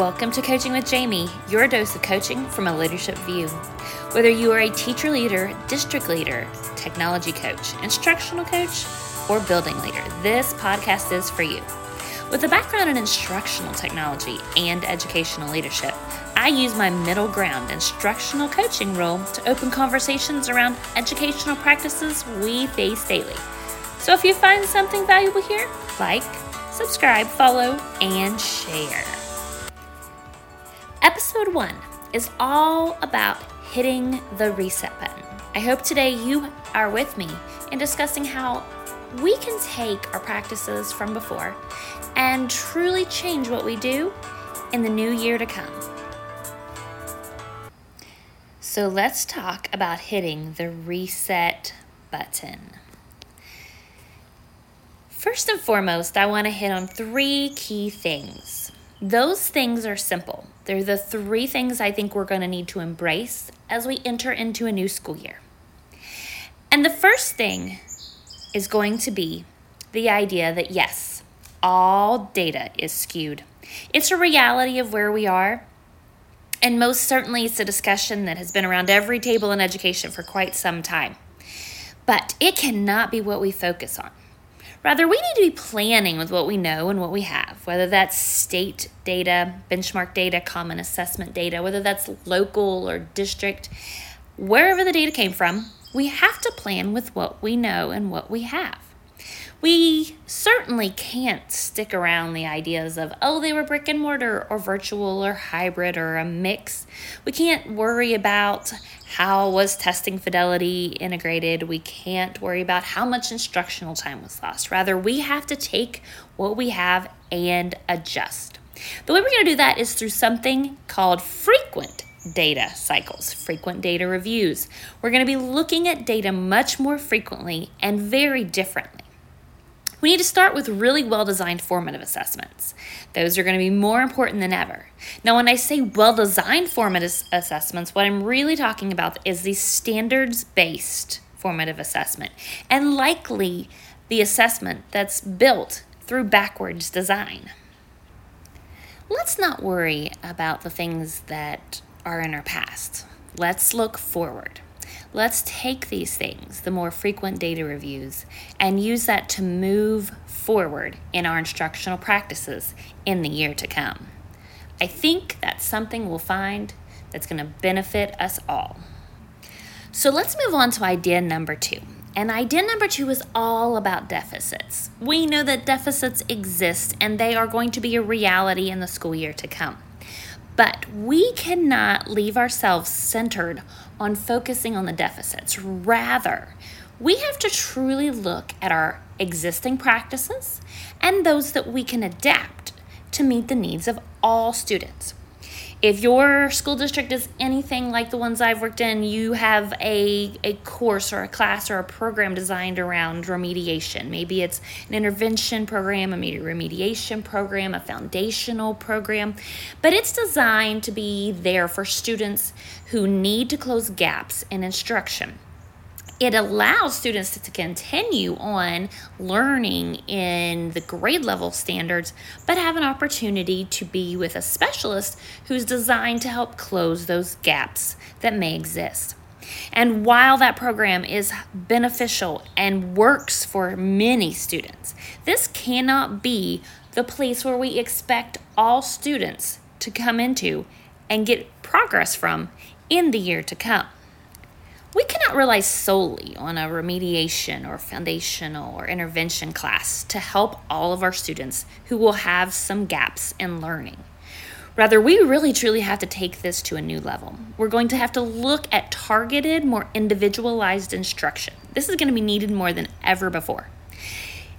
Welcome to Coaching with Jamie, your dose of coaching from a leadership view. Whether you are a teacher leader, district leader, technology coach, instructional coach, or building leader, this podcast is for you. With a background in instructional technology and educational leadership, I use my middle ground instructional coaching role to open conversations around educational practices we face daily. So if you find something valuable here, like, subscribe, follow, and share. Episode 1 is all about hitting the reset button. I hope today you are with me in discussing how we can take our practices from before and truly change what we do in the new year to come. So let's talk about hitting the reset button. First and foremost, I want to hit on three key things. Those things are simple. They're the three things I think we're going to need to embrace as we enter into a new school year. And the first thing is going to be the idea that yes, all data is skewed. It's a reality of where we are. And most certainly, it's a discussion that has been around every table in education for quite some time. But it cannot be what we focus on. Rather, we need to be planning with what we know and what we have, whether that's state data, benchmark data, common assessment data, whether that's local or district, wherever the data came from, we have to plan with what we know and what we have. We certainly can't stick around the ideas of, oh, they were brick and mortar or virtual or hybrid or a mix. We can't worry about how was testing fidelity integrated. We can't worry about how much instructional time was lost. Rather, we have to take what we have and adjust. The way we're going to do that is through something called frequent data cycles, frequent data reviews. We're going to be looking at data much more frequently and very differently. We need to start with really well designed formative assessments. Those are going to be more important than ever. Now, when I say well designed formative assessments, what I'm really talking about is the standards based formative assessment and likely the assessment that's built through backwards design. Let's not worry about the things that are in our past. Let's look forward. Let's take these things, the more frequent data reviews, and use that to move forward in our instructional practices in the year to come. I think that's something we'll find that's going to benefit us all. So let's move on to idea number two. And idea number two is all about deficits. We know that deficits exist and they are going to be a reality in the school year to come. But we cannot leave ourselves centered on focusing on the deficits. Rather, we have to truly look at our existing practices and those that we can adapt to meet the needs of all students. If your school district is anything like the ones I've worked in, you have a, a course or a class or a program designed around remediation. Maybe it's an intervention program, a remediation program, a foundational program, but it's designed to be there for students who need to close gaps in instruction it allows students to continue on learning in the grade level standards, but have an opportunity to be with a specialist who's designed to help close those gaps that may exist. And while that program is beneficial and works for many students, this cannot be the place where we expect all students to come into and get progress from in the year to come. Cannot rely solely on a remediation or foundational or intervention class to help all of our students who will have some gaps in learning. Rather, we really truly have to take this to a new level. We're going to have to look at targeted, more individualized instruction. This is going to be needed more than ever before.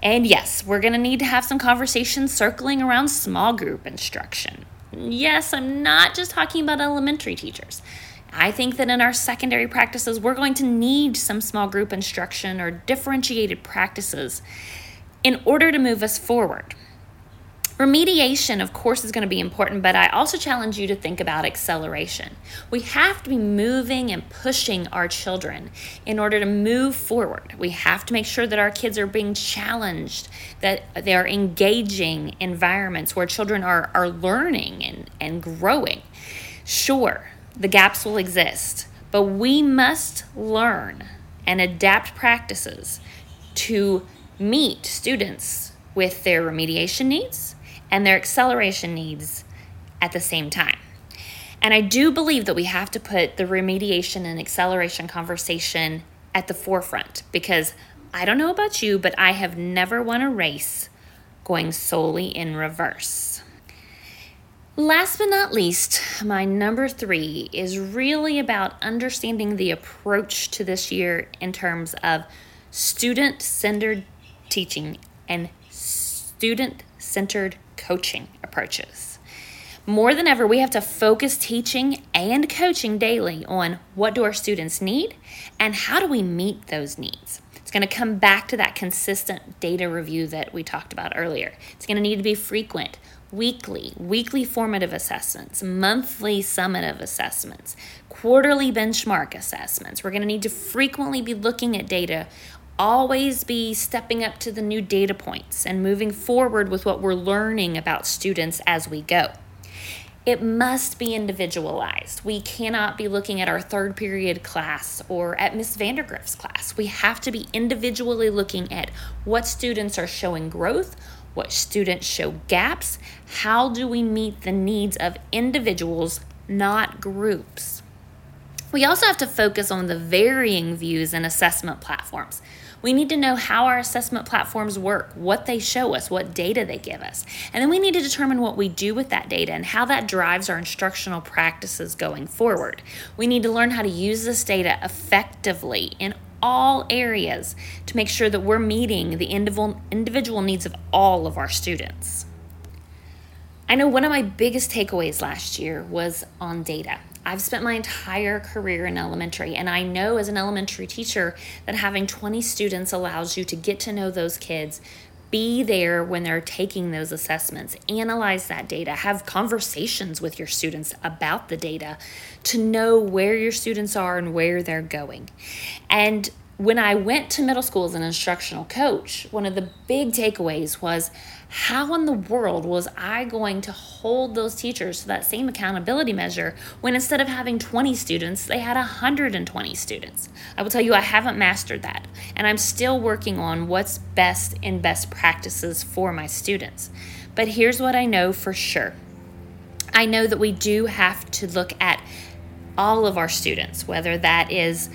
And yes, we're going to need to have some conversations circling around small group instruction. Yes, I'm not just talking about elementary teachers. I think that in our secondary practices, we're going to need some small group instruction or differentiated practices in order to move us forward. Remediation, of course, is going to be important, but I also challenge you to think about acceleration. We have to be moving and pushing our children in order to move forward. We have to make sure that our kids are being challenged, that they are engaging environments where children are, are learning and, and growing. Sure, the gaps will exist, but we must learn and adapt practices to meet students with their remediation needs and their acceleration needs at the same time. And I do believe that we have to put the remediation and acceleration conversation at the forefront because I don't know about you, but I have never won a race going solely in reverse. Last but not least, my number three is really about understanding the approach to this year in terms of student centered teaching and student centered coaching approaches. More than ever, we have to focus teaching and coaching daily on what do our students need and how do we meet those needs. It's going to come back to that consistent data review that we talked about earlier. It's going to need to be frequent, weekly, weekly formative assessments, monthly summative assessments, quarterly benchmark assessments. We're going to need to frequently be looking at data always be stepping up to the new data points and moving forward with what we're learning about students as we go. It must be individualized. We cannot be looking at our third period class or at Miss Vandergrift's class. We have to be individually looking at what students are showing growth, what students show gaps, how do we meet the needs of individuals, not groups. We also have to focus on the varying views and assessment platforms. We need to know how our assessment platforms work, what they show us, what data they give us. And then we need to determine what we do with that data and how that drives our instructional practices going forward. We need to learn how to use this data effectively in all areas to make sure that we're meeting the individual needs of all of our students. I know one of my biggest takeaways last year was on data. I've spent my entire career in elementary, and I know as an elementary teacher that having 20 students allows you to get to know those kids, be there when they're taking those assessments, analyze that data, have conversations with your students about the data to know where your students are and where they're going. And when I went to middle school as an instructional coach, one of the big takeaways was how in the world was I going to hold those teachers to that same accountability measure when instead of having 20 students, they had 120 students? I will tell you, I haven't mastered that, and I'm still working on what's best in best practices for my students. But here's what I know for sure I know that we do have to look at all of our students, whether that is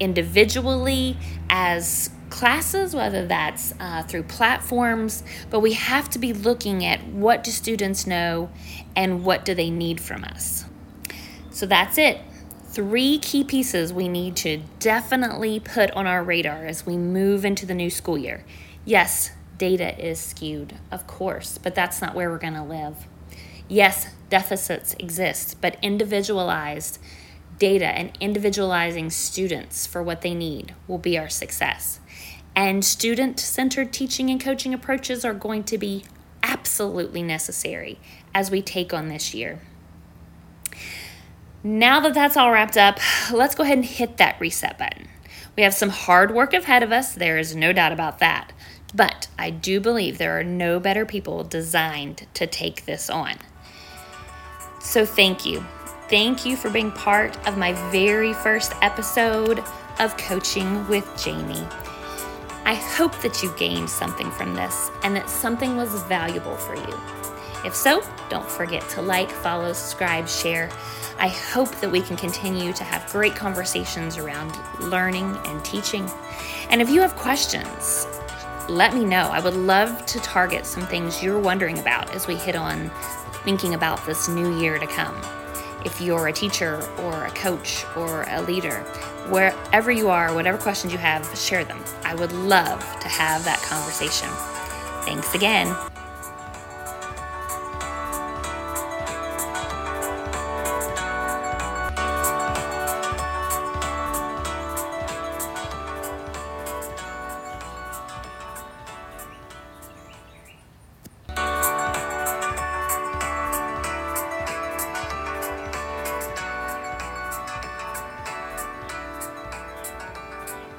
individually as classes, whether that's uh, through platforms, but we have to be looking at what do students know and what do they need from us. So that's it. Three key pieces we need to definitely put on our radar as we move into the new school year. Yes, data is skewed, of course, but that's not where we're going to live. Yes, deficits exist, but individualized data and individualizing students for what they need will be our success. And student centered teaching and coaching approaches are going to be absolutely necessary as we take on this year. Now that that's all wrapped up, let's go ahead and hit that reset button. We have some hard work ahead of us, there is no doubt about that. But I do believe there are no better people designed to take this on. So thank you thank you for being part of my very first episode of Coaching with Jamie. I hope that you gained something from this and that something was valuable for you. If so, don't forget to like, follow, subscribe, share. I hope that we can continue to have great conversations around learning and teaching. And if you have questions, let me know. I would love to target some things you're wondering about as we hit on thinking about this new year to come if you're a teacher or a coach or a leader, wherever you are, whatever questions you have, share them. I would love to have that conversation. Thanks again.